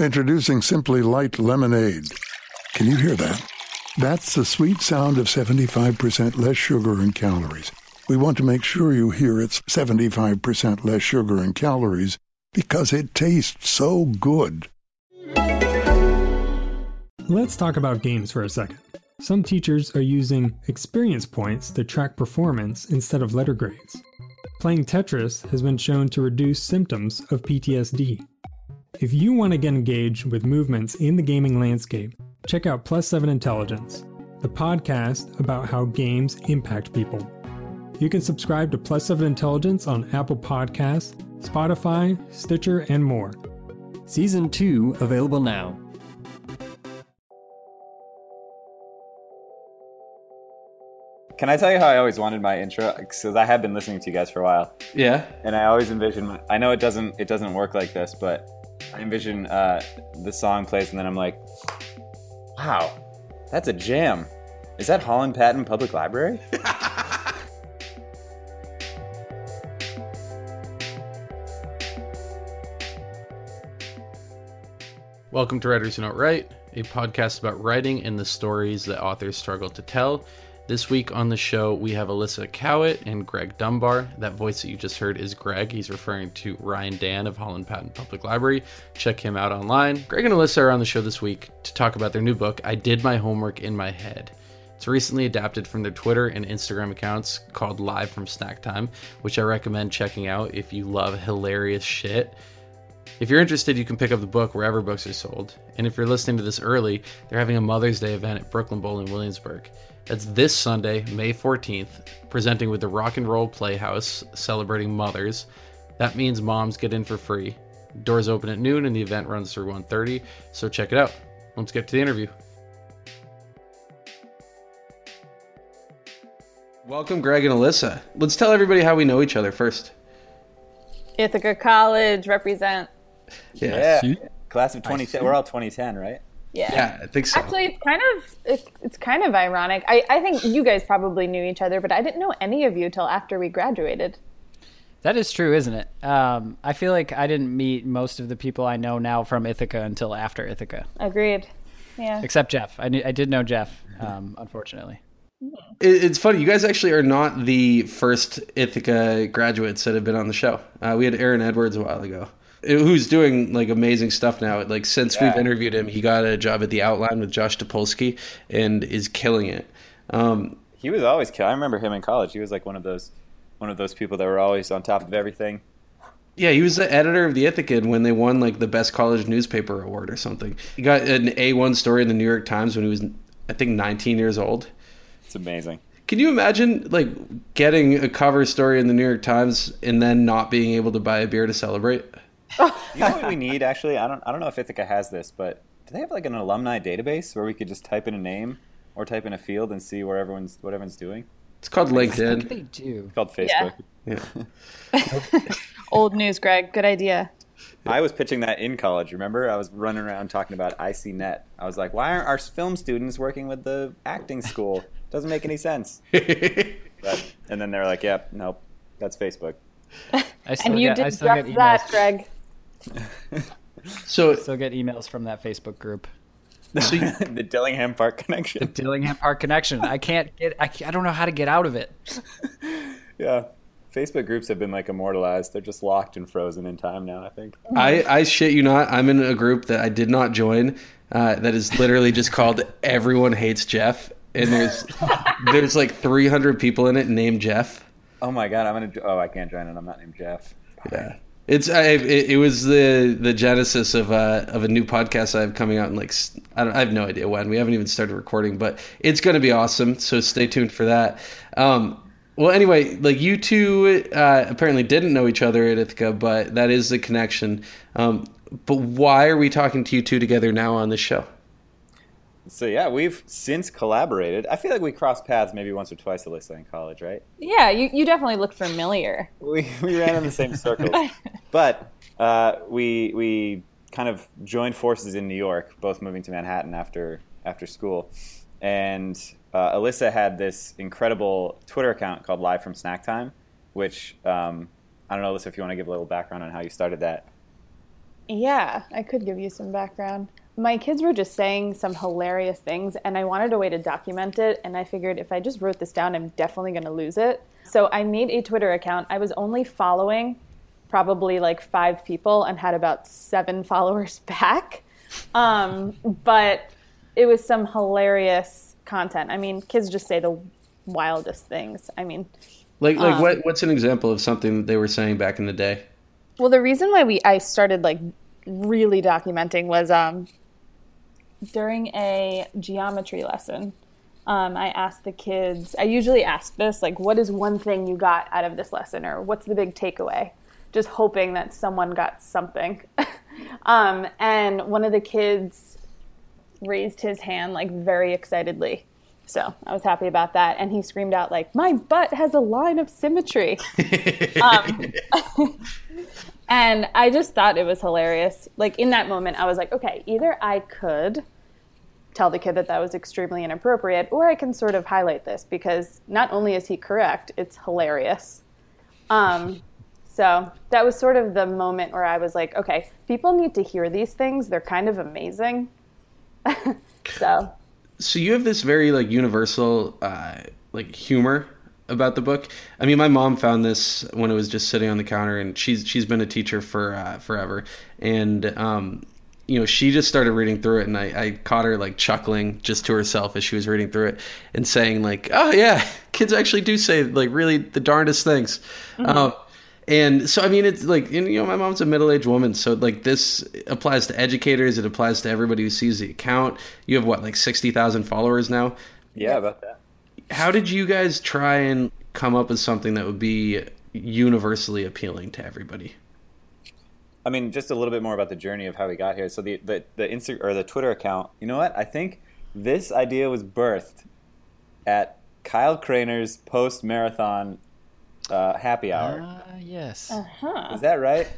Introducing Simply Light Lemonade. Can you hear that? That's the sweet sound of 75% less sugar and calories. We want to make sure you hear it's 75% less sugar and calories because it tastes so good. Let's talk about games for a second. Some teachers are using experience points to track performance instead of letter grades. Playing Tetris has been shown to reduce symptoms of PTSD. If you want to get engaged with movements in the gaming landscape, check out Plus 7 Intelligence, the podcast about how games impact people. You can subscribe to Plus 7 Intelligence on Apple Podcasts, Spotify, Stitcher, and more. Season 2 available now. Can I tell you how I always wanted my intro? Because I have been listening to you guys for a while, Yeah. and I always envision. My, I know it doesn't it doesn't work like this, but I envision uh, the song plays, and then I'm like, wow, that's a jam. Is that Holland Patton Public Library? Welcome to Writers Who Don't Write, a podcast about writing and the stories that authors struggle to tell. This week on the show, we have Alyssa Cowit and Greg Dunbar. That voice that you just heard is Greg. He's referring to Ryan Dan of Holland Patton Public Library. Check him out online. Greg and Alyssa are on the show this week to talk about their new book, I Did My Homework in My Head. It's recently adapted from their Twitter and Instagram accounts called Live from Snack Time, which I recommend checking out if you love hilarious shit. If you're interested, you can pick up the book wherever books are sold. And if you're listening to this early, they're having a Mother's Day event at Brooklyn Bowl in Williamsburg. That's this Sunday, May 14th, presenting with the Rock and Roll Playhouse celebrating mothers. That means moms get in for free. Doors open at noon and the event runs through 1:30, so check it out. Let's get to the interview. Welcome Greg and Alyssa. Let's tell everybody how we know each other first. Ithaca College represent. Yeah, class of 2010. We're all 2010, right? Yeah. Yeah, I think so. Actually, it's kind of it's, it's kind of ironic. I, I think you guys probably knew each other, but I didn't know any of you till after we graduated. That is true, isn't it? Um, I feel like I didn't meet most of the people I know now from Ithaca until after Ithaca, Agreed. Yeah. except Jeff. I, knew, I did know Jeff, um, unfortunately. It- It's funny. You guys actually are not the first Ithaca graduates that have been on the show. Uh, we had Aaron Edwards a while ago, who's doing like amazing stuff now. Like since we've interviewed him, he got a job at the Outline with Josh Topolsky and is killing it. Um, He was always. kill- I remember him in college. He was like one of those one of those people that were always on top of everything. yeah, he was the editor of the Ithacan when they won like the best college newspaper award or something. He got an A1 story in the New York Times when he was, I think, 19 years old. It's amazing. Can you imagine like getting a cover story in the New York Times and then not being able to buy a beer to celebrate? You know what we need actually? I don't I don't know if Ithaca has this, but do they have like an alumni database where we could just type in a name or type in a field and see where everyone's what everyone's doing? It's called I think LinkedIn. they do. It's called Facebook. Yeah. Old news, Greg. Good idea. I was pitching that in college. Remember, I was running around talking about ICNet. I was like, "Why aren't our film students working with the acting school? Doesn't make any sense." But, and then they're like, "Yep, nope, that's Facebook." I still And you get, I did still just emails. that, Greg. So, Still get emails from that Facebook group, the Dillingham Park connection. The Dillingham Park Connection. I can't get. I, I don't know how to get out of it. Yeah, Facebook groups have been like immortalized. They're just locked and frozen in time now. I think. I, I shit you not, I'm in a group that I did not join. Uh, that is literally just called "Everyone Hates Jeff," and there's there's like 300 people in it named Jeff. Oh my god, I'm gonna. Oh, I can't join it. I'm not named Jeff. Yeah, it's I, it, it was the the genesis of a of a new podcast I have coming out in like s- I don't I have no idea when. We haven't even started recording, but it's going to be awesome. So stay tuned for that. Um, well, anyway, like you two uh, apparently didn't know each other at Ithaca, but that is the connection. Um, but why are we talking to you two together now on this show? So yeah, we've since collaborated. I feel like we crossed paths maybe once or twice, Alyssa, in college, right? Yeah, you, you definitely look familiar. We, we ran in the same circles, but uh, we we kind of joined forces in New York, both moving to Manhattan after after school. And uh, Alyssa had this incredible Twitter account called Live from Snack Time, which um, I don't know, Alyssa, if you want to give a little background on how you started that. Yeah, I could give you some background. My kids were just saying some hilarious things, and I wanted a way to document it. And I figured if I just wrote this down, I'm definitely going to lose it. So I made a Twitter account. I was only following probably like five people and had about seven followers back. Um, but it was some hilarious content. I mean, kids just say the wildest things. I mean, like like um, what what's an example of something they were saying back in the day? Well, the reason why we I started like really documenting was um, during a geometry lesson. Um, I asked the kids. I usually ask this like, "What is one thing you got out of this lesson?" or "What's the big takeaway?" Just hoping that someone got something. um, and one of the kids raised his hand like very excitedly. So I was happy about that. And he screamed out like, "My butt has a line of symmetry." um, and I just thought it was hilarious. Like in that moment, I was like, okay, either I could tell the kid that that was extremely inappropriate, or I can sort of highlight this because not only is he correct, it's hilarious. Um, so that was sort of the moment where I was like, okay, people need to hear these things. They're kind of amazing. so so you have this very like universal uh, like humor about the book. I mean, my mom found this when it was just sitting on the counter, and she's she's been a teacher for uh, forever, and um, you know, she just started reading through it, and I, I caught her like chuckling just to herself as she was reading through it, and saying like, "Oh yeah, kids actually do say like really the darndest things." Mm-hmm. Um, and so, I mean, it's like, you know, my mom's a middle aged woman. So, like, this applies to educators. It applies to everybody who sees the account. You have what, like 60,000 followers now? Yeah, about that. How did you guys try and come up with something that would be universally appealing to everybody? I mean, just a little bit more about the journey of how we got here. So, the, the, the Insta or the Twitter account, you know what? I think this idea was birthed at Kyle Craner's post marathon uh, happy hour. Uh, yes. Uh-huh. Is that right?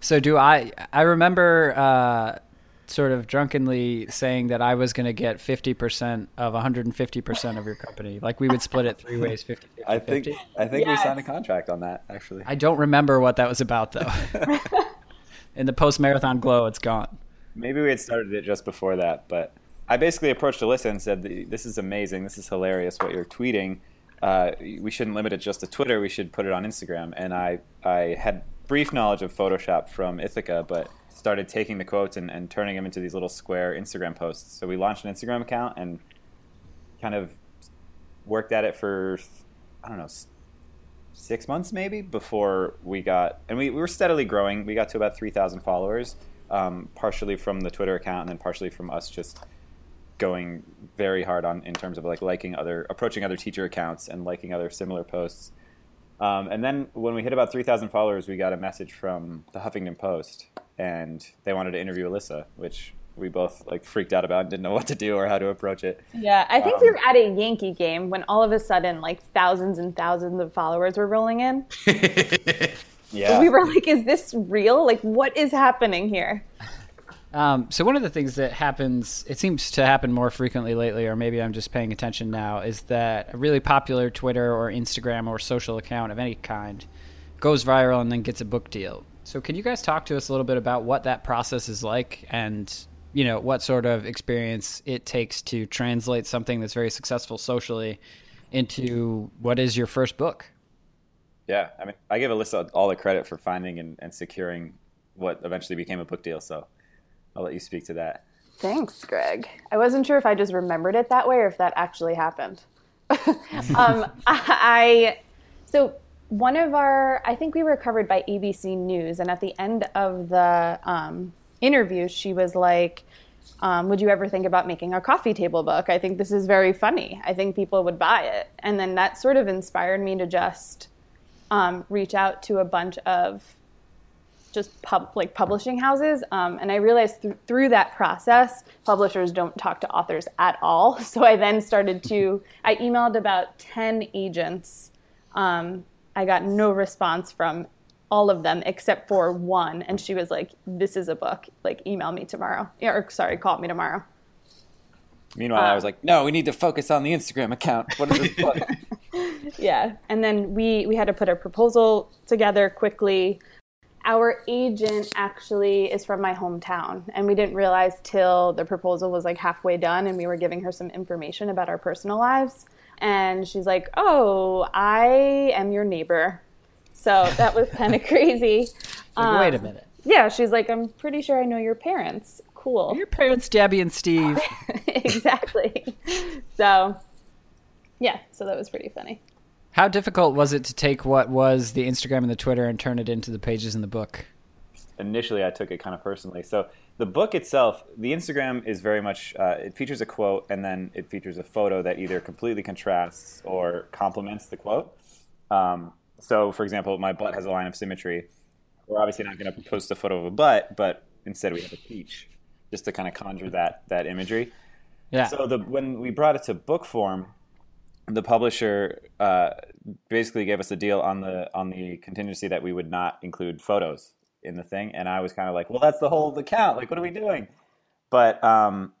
So do I? I remember uh, sort of drunkenly saying that I was going to get fifty percent of one hundred and fifty percent of your company. Like we would split it three ways, 50, 50 I think 50. I think yes. we signed a contract on that actually. I don't remember what that was about though. In the post marathon glow, it's gone. Maybe we had started it just before that, but I basically approached Alyssa and said, "This is amazing. This is hilarious. What you're tweeting." Uh, we shouldn't limit it just to Twitter. We should put it on Instagram. And I, I had brief knowledge of Photoshop from Ithaca, but started taking the quotes and, and turning them into these little square Instagram posts. So we launched an Instagram account and kind of worked at it for, I don't know, six months maybe before we got, and we, we were steadily growing. We got to about 3,000 followers, um, partially from the Twitter account and then partially from us just going very hard on in terms of like liking other approaching other teacher accounts and liking other similar posts. Um, and then when we hit about 3,000 followers, we got a message from the Huffington Post, and they wanted to interview Alyssa, which we both like freaked out about and didn't know what to do or how to approach it. Yeah, I think um, we were at a Yankee game when all of a sudden like thousands and thousands of followers were rolling in. yeah, we were like, "Is this real? Like, what is happening here?" Um, so one of the things that happens, it seems to happen more frequently lately, or maybe I'm just paying attention now, is that a really popular Twitter or Instagram or social account of any kind goes viral and then gets a book deal. So can you guys talk to us a little bit about what that process is like and you know what sort of experience it takes to translate something that's very successful socially into what is your first book? Yeah, I mean, I give Alyssa all the credit for finding and, and securing what eventually became a book deal. So I'll let you speak to that. Thanks, Greg. I wasn't sure if I just remembered it that way or if that actually happened. um, I so one of our I think we were covered by ABC News, and at the end of the um, interview, she was like. Um, would you ever think about making a coffee table book? I think this is very funny. I think people would buy it. And then that sort of inspired me to just um, reach out to a bunch of just pub, like publishing houses. Um, and I realized th- through that process, publishers don't talk to authors at all. So I then started to, I emailed about 10 agents. Um, I got no response from all of them except for one. And she was like, this is a book. Like, email me tomorrow. Or, sorry, call me tomorrow. Meanwhile, I was like, no, we need to focus on the Instagram account. What is this book? yeah. And then we, we had to put a proposal together quickly our agent actually is from my hometown and we didn't realize till the proposal was like halfway done and we were giving her some information about our personal lives. And she's like oh i am your neighbor. So that was kind of crazy like, um, wait a minute. yeah she's like i'm pretty sure i know your parents. Cool. Your parents debbie and steve. Exactly. So yeah so that was pretty funny how difficult was it to take what was the Instagram and the Twitter and turn it into the pages in the book? Initially, I took it kind of personally. So the book itself, the Instagram is very much uh, it features a quote and then it features a photo that either completely contrasts or complements the quote. Um, so, for example, my butt has a line of symmetry. We're obviously not going to post a photo of a butt, but instead we have a peach, just to kind of conjure that that imagery. Yeah. So the when we brought it to book form, the publisher uh, basically gave us a deal on the on the contingency that we would not include photos in the thing, and I was kind of like, well, that's the whole account. Like, what are we doing? But um,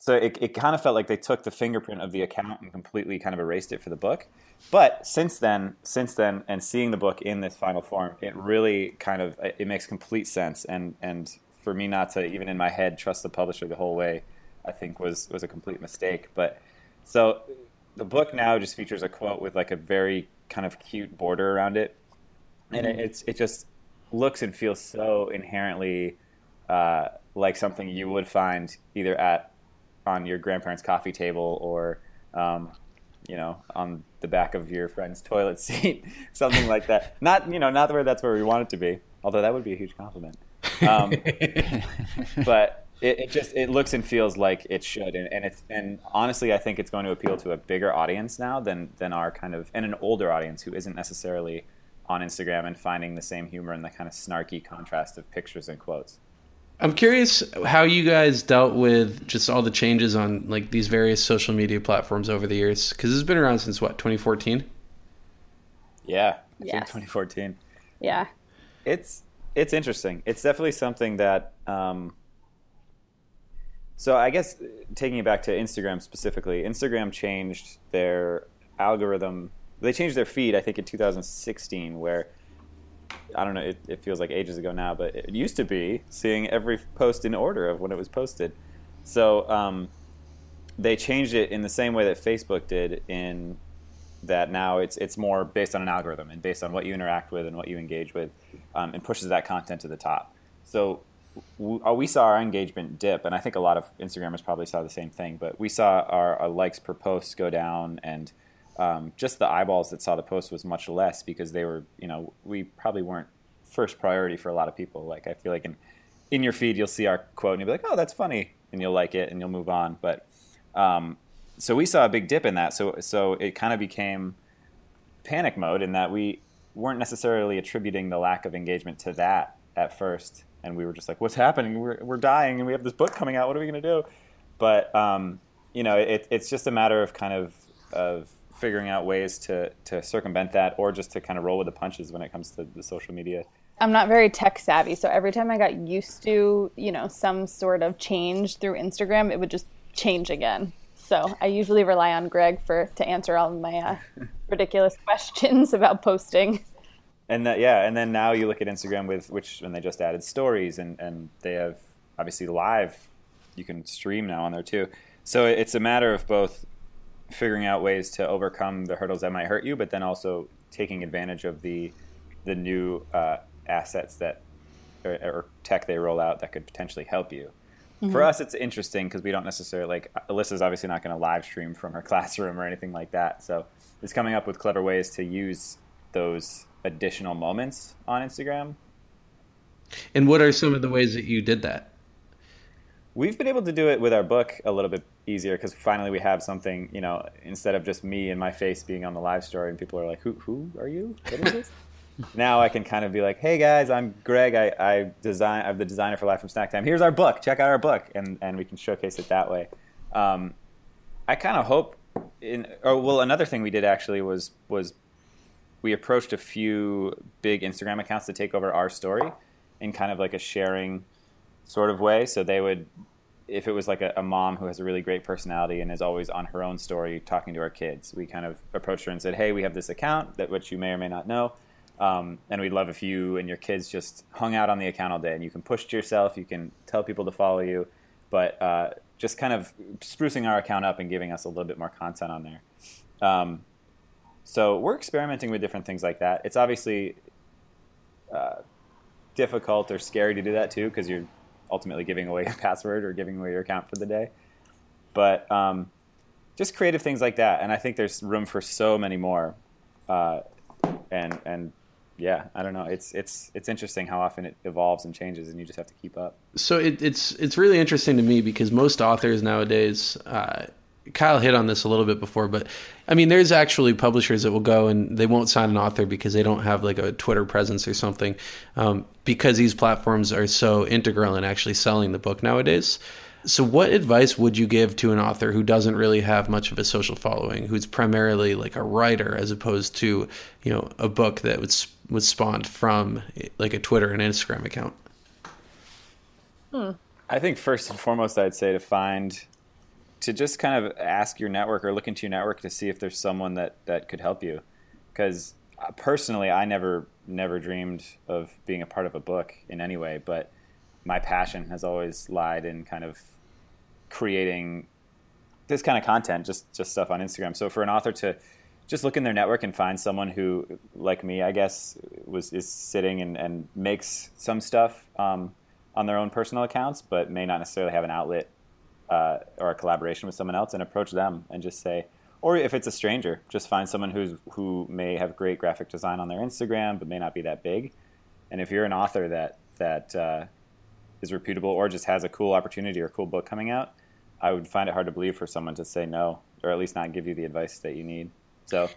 so it, it kind of felt like they took the fingerprint of the account and completely kind of erased it for the book. But since then, since then, and seeing the book in this final form, it really kind of it makes complete sense. And and for me not to even in my head trust the publisher the whole way, I think was was a complete mistake. But so the book now just features a quote with like a very kind of cute border around it, and mm-hmm. it, it's it just looks and feels so inherently uh, like something you would find either at on your grandparents' coffee table or um, you know on the back of your friend's toilet seat, something like that. Not you know not where that's where we want it to be, although that would be a huge compliment. Um, but it, it, just it looks and feels like it should, and, and it's and honestly, I think it's going to appeal to a bigger audience now than than our kind of and an older audience who isn't necessarily on Instagram and finding the same humor in the kind of snarky contrast of pictures and quotes. I'm curious how you guys dealt with just all the changes on like these various social media platforms over the years because it's been around since what 2014. Yeah, I yes. 2014. Yeah, it's it's interesting. It's definitely something that. Um, so I guess taking it back to Instagram specifically, Instagram changed their algorithm. They changed their feed, I think, in 2016, where I don't know. It, it, feels like ages ago now, but it used to be seeing every post in order of when it was posted. So um, they changed it in the same way that Facebook did, in that now it's it's more based on an algorithm and based on what you interact with and what you engage with, um, and pushes that content to the top. So uh, we saw our engagement dip, and I think a lot of Instagrammers probably saw the same thing. But we saw our, our likes per post go down, and um, just the eyeballs that saw the post was much less because they were, you know, we probably weren't first priority for a lot of people. Like I feel like in in your feed you'll see our quote and you'll be like, oh, that's funny, and you'll like it and you'll move on. But um, so we saw a big dip in that. So so it kind of became panic mode in that we weren't necessarily attributing the lack of engagement to that at first and we were just like, "What's happening? We're we're dying, and we have this book coming out. What are we going to do?" But um, you know, it, it's just a matter of kind of of figuring out ways to to circumvent that, or just to kind of roll with the punches when it comes to the social media. I'm not very tech savvy, so every time I got used to you know some sort of change through Instagram, it would just change again. So I usually rely on Greg for to answer all of my uh, ridiculous questions about posting and that, yeah, and then now you look at Instagram with which when they just added stories and and they have obviously live, you can stream now on there too. So it's a matter of both figuring out ways to overcome the hurdles that might hurt you, but then also taking advantage of the the new uh, assets that or, or, tech they roll out that could potentially help you. Mm-hmm. For us, it's interesting because we don't necessarily like Alyssa's obviously not going to live stream from her classroom or anything like that. So it's coming up with clever ways to use those additional moments on Instagram. And what are some of the ways that you did that? We've been able to do it with our book a little bit easier because finally we have something, you know, instead of just me and my face being on the live story and people are like, who, who are you? What is this? now I can kind of be like, hey guys, I'm Greg. I, I design, I'm the designer for Live from Snack Time. Here's our book. Check out our book. And, and we can showcase it that way. Um, I kind of hope in, or well, another thing we did actually was, was we approached a few big Instagram accounts to take over our story in kind of like a sharing sort of way. So they would, if it was like a, a, mom who has a really great personality and is always on her own story talking to her kids, we kind of approached her and said, "Hey, we have this account that which you may or may not know. Um, and we'd love if you and your kids just hung out on the account all day. And you can push to yourself, you can tell people to follow you, but uh, just kind of sprucing our account up and giving us a little bit more content on there. Um, so we're experimenting with different things like that. It's obviously uh, difficult or scary to do that too because you're ultimately giving away your password or giving away your account for the day. But um, just creative things like that, and I think there's room for so many more. Uh, and and yeah, I don't know. It's it's it's interesting how often it evolves and changes, and you just have to keep up. So it, it's it's really interesting to me because most authors nowadays. Uh, Kyle hit on this a little bit before, but I mean, there's actually publishers that will go and they won't sign an author because they don't have like a Twitter presence or something, um, because these platforms are so integral in actually selling the book nowadays. So, what advice would you give to an author who doesn't really have much of a social following, who's primarily like a writer as opposed to, you know, a book that was was spawned from like a Twitter and Instagram account? Hmm. I think first and foremost, I'd say to find to just kind of ask your network or look into your network to see if there's someone that that could help you, because uh, personally, I never never dreamed of being a part of a book in any way, but my passion has always lied in kind of creating this kind of content, just just stuff on Instagram. So for an author to just look in their network and find someone who, like me, I guess, was is sitting and, and makes some stuff um, on their own personal accounts, but may not necessarily have an outlet uh, or a collaboration with someone else, and approach them and just say, or if it's a stranger, just find someone who's who may have great graphic design on their Instagram, but may not be that big. And if you're an author that that uh, is reputable or just has a cool opportunity or cool book coming out, I would find it hard to believe for someone to say no or at least not give you the advice that you need. So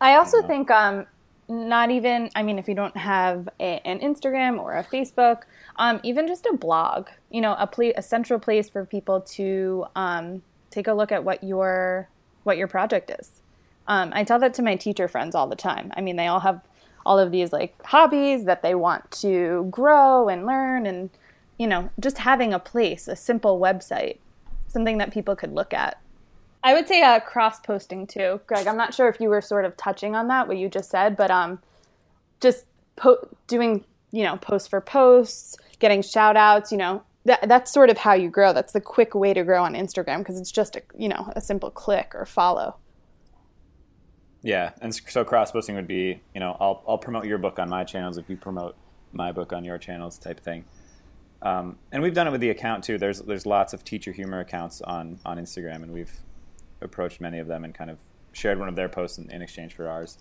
I also I think um, not even I mean if you don't have a, an Instagram or a Facebook, um, even just a blog, you know, a, a central place for people to um, take a look at what your what your project is. Um, I tell that to my teacher friends all the time. I mean, they all have all of these like hobbies that they want to grow and learn and you know, just having a place, a simple website, something that people could look at. I would say uh, cross posting too, Greg. I'm not sure if you were sort of touching on that what you just said, but um, just po- doing you know posts for posts, getting shout outs. You know, that that's sort of how you grow. That's the quick way to grow on Instagram because it's just a you know a simple click or follow. Yeah, and so cross posting would be you know I'll I'll promote your book on my channels if you promote my book on your channels type thing. Um, and we've done it with the account too. There's there's lots of teacher humor accounts on on Instagram, and we've approached many of them and kind of shared one of their posts in, in exchange for ours.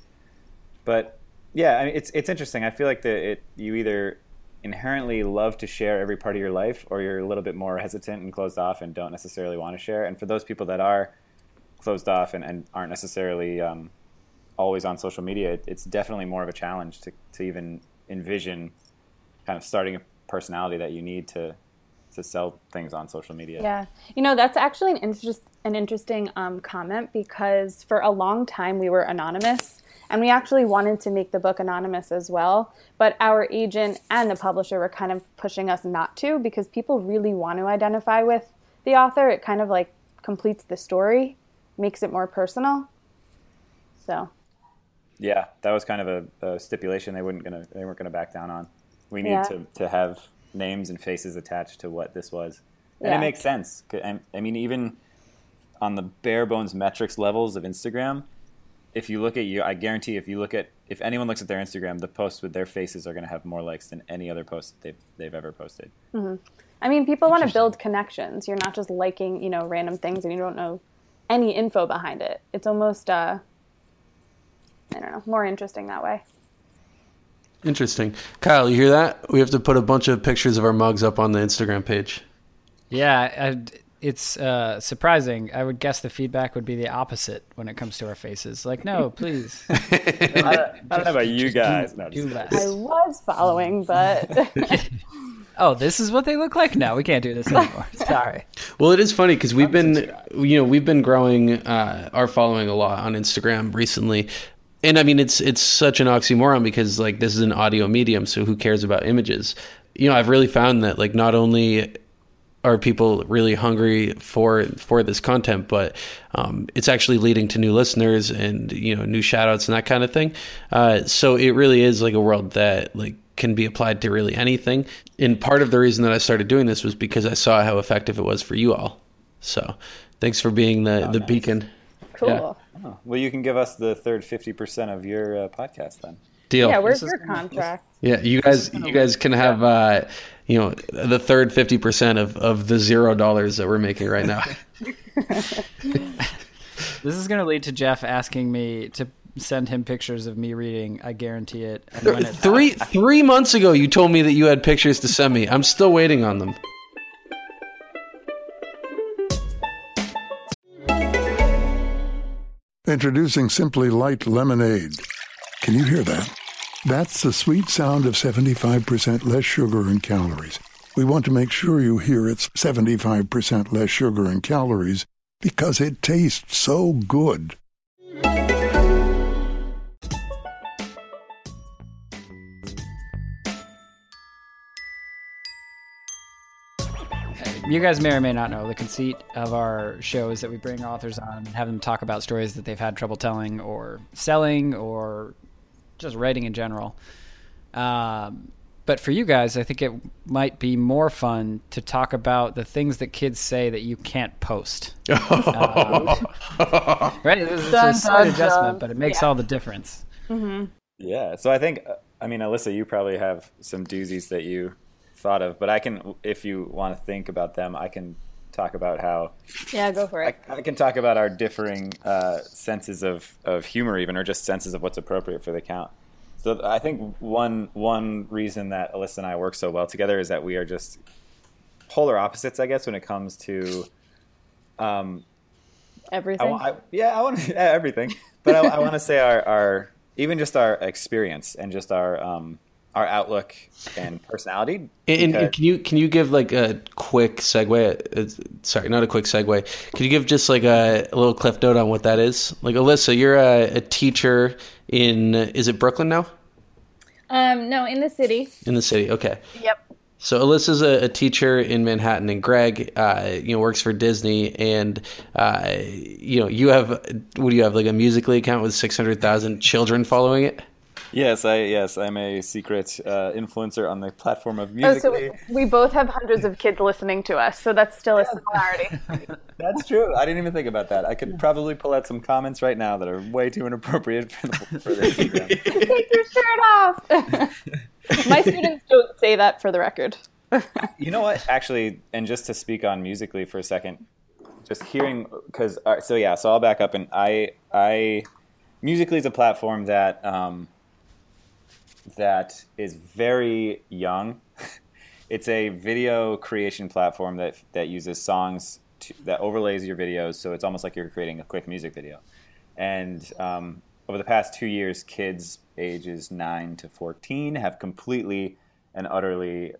But yeah, I mean, it's it's interesting. I feel like that it you either inherently love to share every part of your life, or you're a little bit more hesitant and closed off and don't necessarily want to share. And for those people that are closed off and, and aren't necessarily um, always on social media, it, it's definitely more of a challenge to to even envision kind of starting a personality that you need to to sell things on social media. Yeah, you know that's actually an interest an interesting um, comment because for a long time we were anonymous and we actually wanted to make the book anonymous as well, but our agent and the publisher were kind of pushing us not to because people really want to identify with the author. It kind of like completes the story, makes it more personal. So. Yeah, that was kind of a, a stipulation they wouldn't gonna they weren't gonna back down on. We need yeah. to, to have names and faces attached to what this was. And yeah. it makes sense. I mean, even on the bare bones metrics levels of Instagram, if you look at you, I guarantee if you look at if anyone looks at their Instagram, the posts with their faces are going to have more likes than any other post they've they've ever posted. Mm-hmm. I mean, people want to build connections. You're not just liking you know random things and you don't know any info behind it. It's almost uh, I don't know, more interesting that way. Interesting. Kyle, you hear that? We have to put a bunch of pictures of our mugs up on the Instagram page. Yeah, I, it's uh, surprising. I would guess the feedback would be the opposite when it comes to our faces. Like, no, please. I, don't, know about you guys. No, do less. I was following, but. oh, this is what they look like. No, we can't do this anymore. Sorry. Well, it is funny because we've been, you know, we've been growing uh, our following a lot on Instagram recently, and I mean, it's it's such an oxymoron because like this is an audio medium, so who cares about images? You know, I've really found that like not only are people really hungry for for this content, but um, it's actually leading to new listeners and you know new shoutouts and that kind of thing. Uh, so it really is like a world that like can be applied to really anything. And part of the reason that I started doing this was because I saw how effective it was for you all. So thanks for being the Oh, the nice. beacon. Cool. Yeah. Oh, well, you can give us the third fifty percent of your uh, podcast then. Deal. Yeah, where's This is your contract? Yeah, you guys, you guys can have, uh, you know, the third fifty percent of of the zero dollars that we're making right now. This is going to lead to Jeff asking me to send him pictures of me reading. I guarantee it. And when it three three months ago, you told me that you had pictures to send me. I'm still waiting on them. Introducing Simply Light Lemonade. Can you hear that? That's the sweet sound of 75% less sugar and calories. We want to make sure you hear it's 75% less sugar and calories because it tastes so good. you guys may or may not know the conceit of our show is that we bring authors on and have them talk about stories that they've had trouble telling or selling or just writing in general. Um, but for you guys, I think it might be more fun to talk about the things that kids say that you can't post. Um, right? This is a slight adjustment, but it makes Yeah. all the difference. Yeah. So I think, uh, I mean, Alyssa, you probably have some doozies that you thought of, but I can, if you want to think about them, I can talk about how Yeah, go for it. I can talk about our differing uh, senses of, of humor, even, or just senses of what's appropriate for the count. So I think one one reason that Alyssa and I work so well together is that we are just polar opposites, I guess, when it comes to. Um, Everything. wa- I, yeah, I want to, yeah, everything, but I, I want to say our, our even just our experience and just our um, our outlook and personality. And, and can you can you give like a quick segue? Uh, sorry, not a quick segue. Can you give just like a, a little cliff note on what that is? Like Alyssa, you're a, a teacher in is it Brooklyn now? um, no, in the city. In the city, okay. Yep. So Alyssa's a, a teacher in Manhattan, and Greg, uh, you know, works for Disney, and uh, you know, you have what do you have like a Musical.ly account with six hundred thousand children following it? Yes, I yes, I'm a secret uh, influencer on the platform of Oh, so Musical.ly. we, we both have hundreds of kids listening to us, so that's still a similarity. That's true. I didn't even think about that. I could probably pull out some comments right now that are way too inappropriate for the, for the Instagram. Take your shirt off. My students don't say that for the record. You know what? Actually, and just to speak on Musical.ly for a second, just hearing because so yeah, so I'll back up and I I Musical.ly is a platform that um, that is very young. it's a video creation platform that that uses songs to, that overlays your videos, so it's almost like you're creating a quick music video. And um, over the past two years, kids ages nine to fourteen have completely and utterly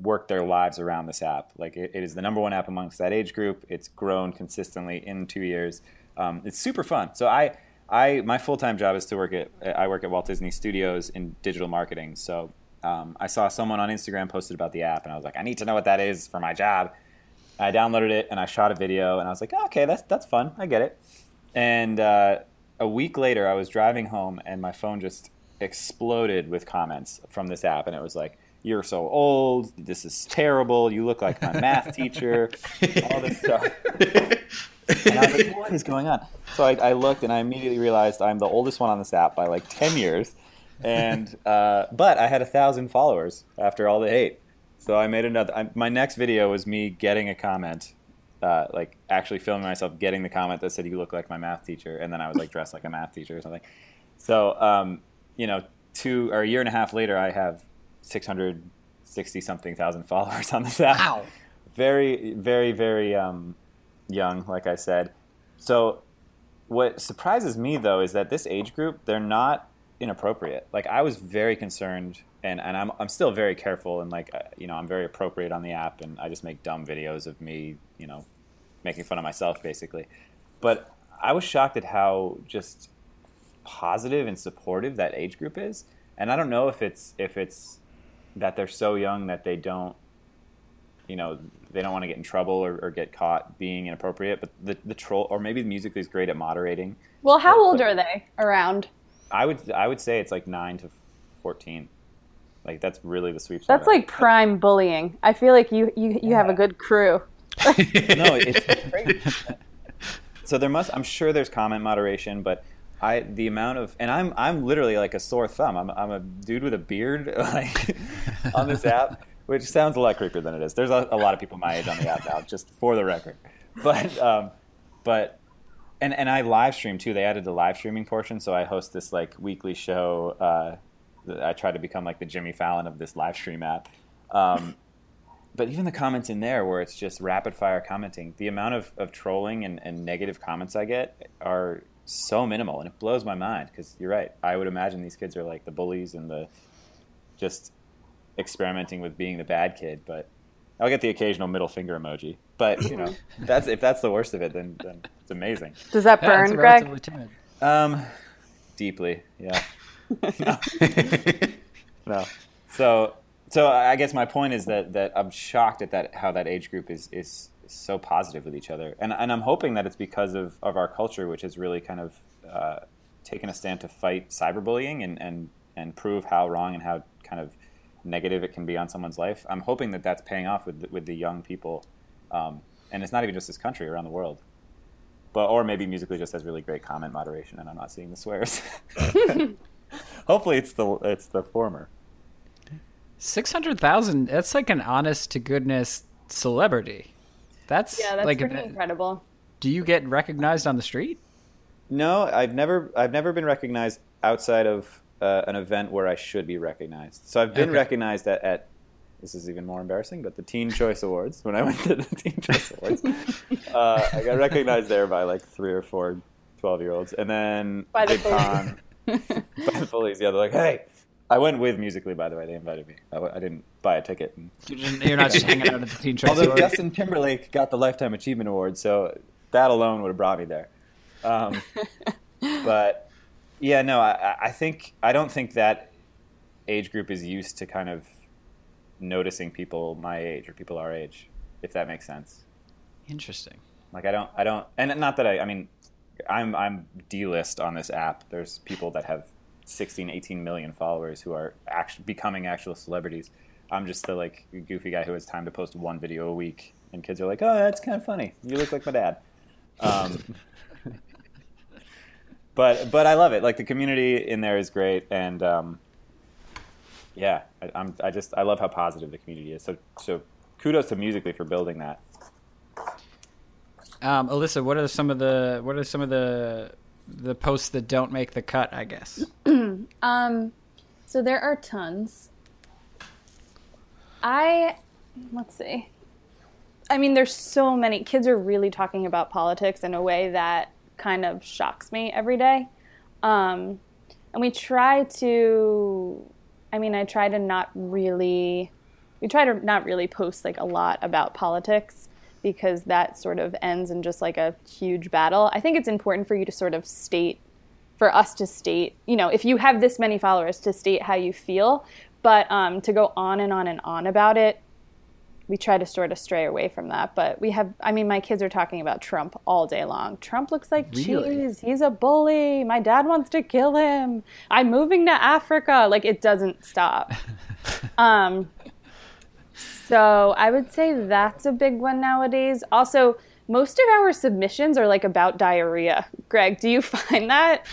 worked their lives around this app. Like it, it is the number one app amongst that age group. It's grown consistently in two years. Um, it's super fun. So I, I, my full time job is to work at. I work at Walt Disney Studios in digital marketing. So um, I saw someone on Instagram posted about the app, and I was like, I need to know what that is for my job. I downloaded it and I shot a video, and I was like, okay, that's that's fun. I get it. And uh, a week later, I was driving home, and my phone just exploded with comments from this app, and it was like, "You're so old. This is terrible. You look like my math teacher." All this stuff. And I was like, "What is going on?" So I, I looked, and I immediately realized I'm the oldest one on this app by like ten years, and uh, but I had a thousand followers after all the hate. So I made another. I, my next video was me getting a comment uh, like actually filming myself getting the comment that said you look like my math teacher, and then I was like dressed like a math teacher or something. So um, you know, two or a year and a half later, I have six hundred sixty something thousand followers on this app. Wow. Very, very, very um, young, like I said. So what surprises me though is that this age group they're not inappropriate. Like I was very concerned, and, and I'm I'm still very careful, and like uh, you know I'm very appropriate on the app, and I just make dumb videos of me, you know, making fun of myself basically. But I was shocked at how just positive and supportive that age group is, and I don't know if it's if it's that they're so young that they don't you know they don't want to get in trouble or, or, get caught being inappropriate. But the the troll or maybe the music is great at moderating. Well, how but, old are they around? I would I would say it's like nine to fourteen. Like that's really the sweep. That's like prime bullying. I feel like you you, you yeah. have a good crew. no, it's great. so there must. I'm sure there's comment moderation, but I the amount of and I'm I'm literally like a sore thumb. I'm I'm a dude with a beard like on this app, which sounds a lot creepier than it is. There's a, a lot of people my age on the app now, just for the record. But um, but and and I live stream too. They added the live streaming portion, so I host this like weekly show. Uh, I try to become like the Jimmy Fallon of this live stream app. Um, but even the comments in there where it's just rapid fire commenting, the amount of, of trolling and, and negative comments I get are so minimal, and it blows my mind because you're right. I would imagine these kids are like the bullies and the just experimenting with being the bad kid, but I'll get the occasional middle finger emoji. But you know, that's if that's the worst of it, then, then it's amazing. Does that burn, yeah, Greg? Um, deeply, yeah. no. no. So, so I guess my point is that that I'm shocked at that how that age group is is so positive with each other, and and I'm hoping that it's because of of our culture, which has really kind of uh, taken a stand to fight cyberbullying and and and prove how wrong and how kind of negative it can be on someone's life. I'm hoping that that's paying off with the, with the young people, um, and it's not even just this country, around the world. But or maybe Musical.ly just has really great comment moderation, and I'm not seeing the swears. Hopefully, it's the it's the former. Six hundred thousand. That's like an honest to goodness celebrity. That's yeah, that's like pretty a, incredible. Do you get recognized on the street? No, I've never I've never been recognized outside of uh, an event where I should be recognized. So I've been okay. recognized at, at this is even more embarrassing, but the Teen Choice Awards when I went to the Teen Choice Awards, uh, I got recognized there by like three or four 12 year olds, and then by the VidCon, by the police. Yeah, they're like, hey. I went with Musical.ly, by the way. They invited me. I, I didn't buy a ticket. You're not just hanging out at the Teen Choice Although Justin Timberlake got the Lifetime Achievement Award, so that alone would have brought me there. Um, but yeah, no, I, I think I don't think that age group is used to kind of noticing people my age or people our age, if that makes sense. Interesting. Like I don't, I don't, and not that I, I mean, I'm I'm D-list on this app. There's people that have 16, 18 million followers who are actually becoming actual celebrities. I'm just the like goofy guy who has time to post one video a week, and kids are like, "Oh, that's kind of funny. You look like my dad." Um, but but I love it. Like the community in there is great, and um, yeah, I, I'm I just I love how positive the community is. So so kudos to Musical.ly for building that. Um, Alyssa, what are some of the what are some of the the posts that don't make the cut? I guess. um, so there are tons. I let's see. I mean, there's so many kids are really talking about politics in a way that kind of shocks me every day. Um, and we try to. I mean, I try to not really. We try to not really post like a lot about politics because that sort of ends in just like a huge battle. I think it's important for you to sort of state, for us to state, you know, if you have this many followers, to state how you feel. But um, to go on and on and on about it, we try to sort of stray away from that. But we have, I mean, my kids are talking about Trump all day long. Trump looks like really? cheese. He's a bully. My dad wants to kill him. I'm moving to Africa. Like it doesn't stop. um, so I would say that's a big one nowadays. Also, most of our submissions are like about diarrhea. Greg, do you find that?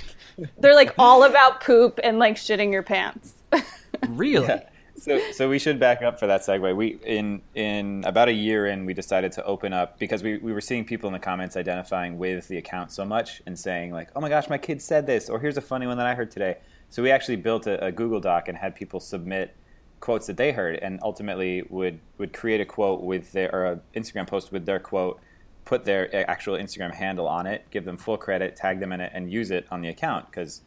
They're like all about poop and like shitting your pants. really? Yeah. So, so we should back up for that segue. We in in about a year in, we decided to open up because we, we were seeing people in the comments identifying with the account so much and saying like, "Oh my gosh, my kid said this," or "Here's a funny one that I heard today." So we actually built a, a Google Doc and had people submit quotes that they heard, and ultimately would would create a quote with their or an Instagram post with their quote, put their actual Instagram handle on it, give them full credit, tag them in it, and use it on the account because,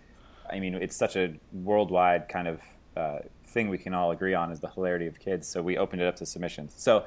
I mean, it's such a worldwide kind of uh, thing we can all agree on is the hilarity of kids. So we opened it up to submissions. So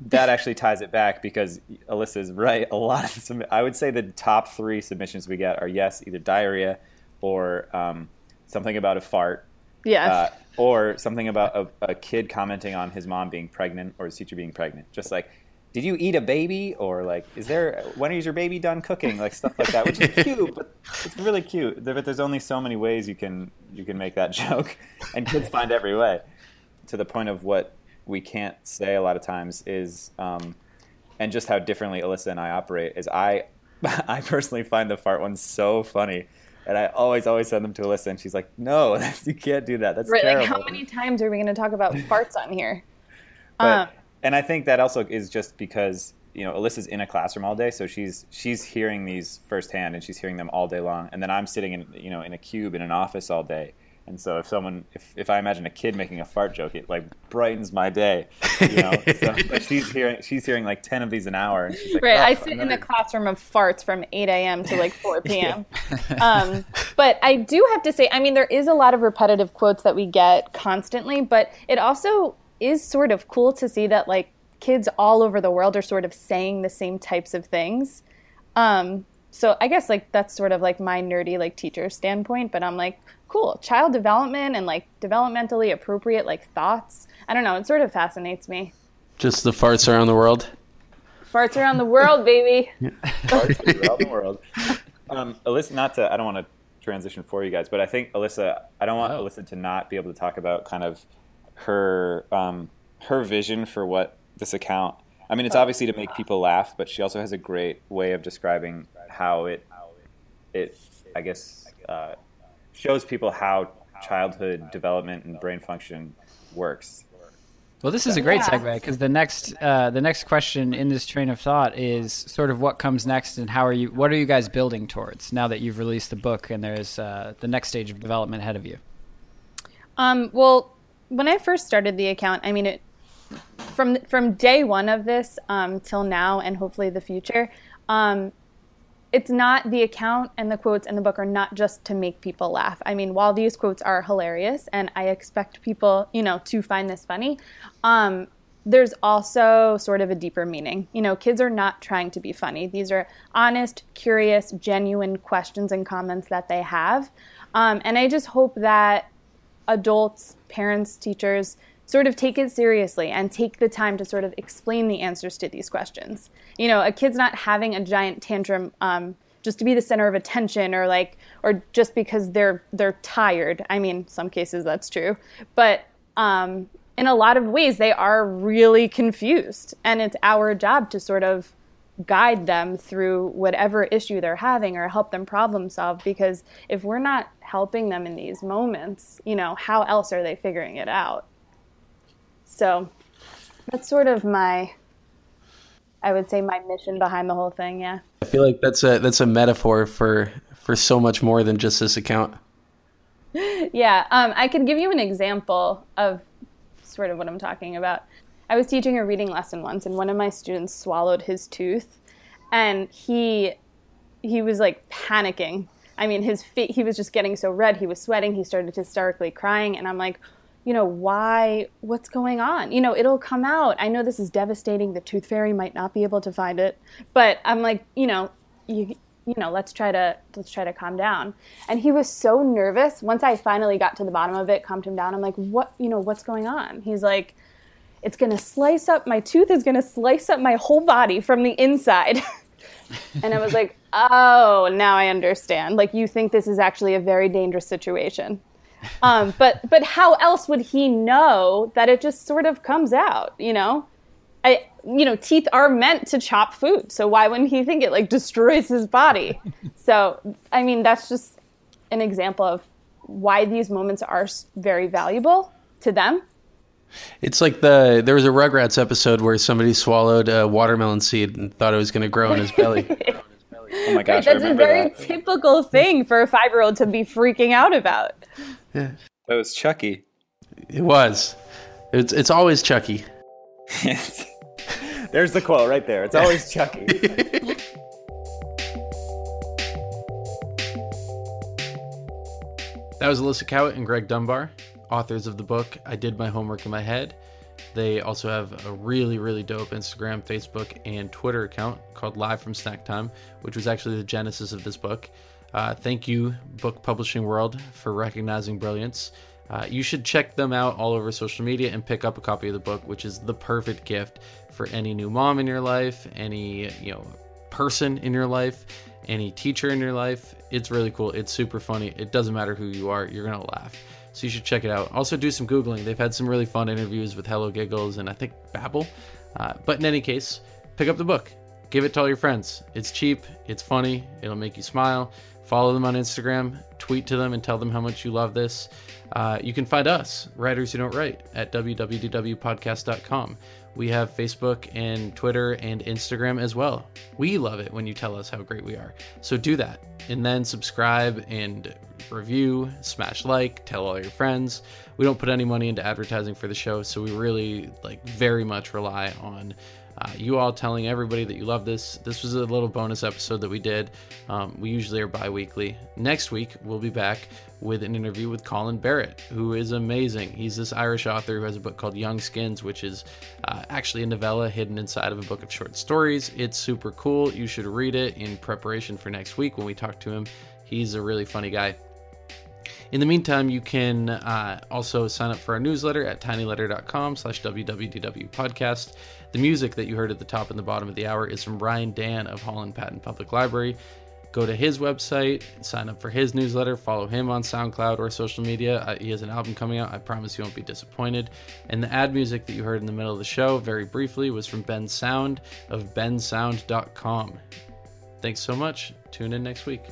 that actually ties it back because Alyssa's right. A lot of some, I would say the top three submissions we get are yes, either diarrhea or um, something about a fart Yes. Uh, or something about a, a kid commenting on his mom being pregnant or his teacher being pregnant. Just like, did you eat a baby? Or like, is there when is your baby done cooking? Like stuff like that, which is cute, but it's really cute. But there's only so many ways you can you can make that joke, and kids find every way. To the point of what we can't say a lot of times is, um, and just how differently Alyssa and I operate is I I personally find the fart one so funny. And I always, always send them to Alyssa, and she's like, "No, you can't do that. That's right. terrible." Like, how many times are we going to talk about farts on here? But, Um, and I think that also is just because you know Alyssa's in a classroom all day, so she's she's hearing these firsthand, and she's hearing them all day long. And then I'm sitting in you know in a cube in an office all day, and so if someone if, if I imagine a kid making a fart joke, it like brightens my day. You know, so, but she's hearing she's hearing like ten of these an hour, and she's like, Right. "Oh, I sit in another-" a classroom of farts from 8 a.m. to like 4 p.m. um, but I do have to say, I mean, there is a lot of repetitive quotes that we get constantly, but it also is sort of cool to see that like kids all over the world are sort of saying the same types of things. Um, so I guess like that's sort of like my nerdy like teacher standpoint, but I'm like, cool, child development and like developmentally appropriate like thoughts. I don't know, it sort of fascinates me. Just the farts around the world. Farts around the world, baby. farts around the world. Um, Alyssa, not to, I don't want to transition for you guys, but I think Alyssa, I don't want Oh. Alyssa to not be able to talk about kind of her um, her vision for what this account. I mean, it's obviously to make people laugh, but she also has a great way of describing how it it I guess uh, shows people how childhood development and brain function works. Well, this is a great Yeah. segue because the next uh, the next question in this train of thought is sort of what comes next and how are you what are you guys building towards now that you've released the book and there's uh, the next stage of development ahead of you. Um, well, when I first started the account, I mean, it from from day one of this um, till now, and hopefully the future. Um, it's not the account and the quotes and the book are not just to make people laugh. I mean, while these quotes are hilarious, and I expect people, you know, to find this funny, um, there's also sort of a deeper meaning. You know, kids are not trying to be funny. These are honest, curious, genuine questions and comments that they have. Um, and I just hope that adults, parents, teachers sort of take it seriously and take the time to sort of explain the answers to these questions. You know, a kid's not having a giant tantrum um, just to be the center of attention or like or just because they're they're tired. I mean, some cases that's true, but um, in a lot of ways they are really confused, and it's our job to sort of guide them through whatever issue they're having or help them problem solve because if we're not helping them in these moments you know how else are they figuring it out so that's sort of my i would say my mission behind the whole thing yeah. I feel like that's a that's a metaphor for for so much more than just this account. yeah um, i can give you an example of sort of what i'm talking about. I was teaching a reading lesson once and one of my students swallowed his tooth and he he was like panicking. I mean his feet he was just getting so red he was sweating he started hysterically crying and i'm like you know why what's going on? You know it'll come out. I know this is devastating. The tooth fairy might not be able to find it but i'm like you know you you know let's try to let's try to calm down. And he was so nervous. Once i finally got to the bottom of it calmed him down i'm like what you know what's going on? He's like it's going to slice up my tooth is going to slice up my whole body from the inside. And i was like oh now i understand. Like you think this is actually a very dangerous situation um, but but how else would he know that it just sort of comes out you know I, you know, teeth are meant to chop food. So why wouldn't he think it like destroys his body? so, I mean, that's just an example of why these moments are very valuable to them. It's like the there was a Rugrats episode where somebody swallowed a watermelon seed and thought it was going to grow in his belly. Oh my gosh, I That's a very that. typical thing for a five year old to be freaking out about. That was Chucky. it was. It's it's always Chucky. There's the quote right there. It's always Chucky. That was Alyssa Cowit and Greg Dunbar, authors of the book I Did My Homework in My Head. They also have a really, really dope Instagram, Facebook, and Twitter account called Live from Snack Time, which was actually the genesis of this book. Uh, thank you, Book Publishing World, for recognizing brilliance. Uh, you should check them out all over social media and pick up a copy of the book, which is the perfect gift for any new mom in your life, any you know person in your life, any teacher in your life. It's really cool. It's super funny. It doesn't matter who you are, you're gonna laugh. So you should check it out. Also, do some googling. They've had some really fun interviews with Hello Giggles and I think Babble. Uh, but in any case, pick up the book. Give it to all your friends. It's cheap. It's funny. It'll make you smile. Follow them on Instagram, tweet to them, and tell them how much you love this. Uh, you can find us, Writers Who Don't Write, at www.podcast.com. We have Facebook and Twitter and Instagram as well. We love it when you tell us how great we are. So do that. And then subscribe and review, smash like, tell all your friends. We don't put any money into advertising for the show, so we really like very much rely on uh, you all telling everybody that you love this. This was a little bonus episode that we did. Um, we usually are bi weekly. Next week, we'll be back with an interview with Colin Barrett, who is amazing. He's this Irish author who has a book called Young Skins, which is uh, actually a novella hidden inside of a book of short stories. It's super cool. You should read it in preparation for next week when we talk to him. He's a really funny guy. In the meantime, you can uh, also sign up for our newsletter at tinyletter.com slash www podcast. The music that you heard at the top and the bottom of the hour is from Ryan Dan of Holland Patton Public Library. Go to his website, sign up for his newsletter, follow him on SoundCloud or social media. He has an album coming out. I promise you won't be disappointed. And the ad music that you heard in the middle of the show, very briefly, was from Bensound of bensound.com. Thanks so much. Tune in next week.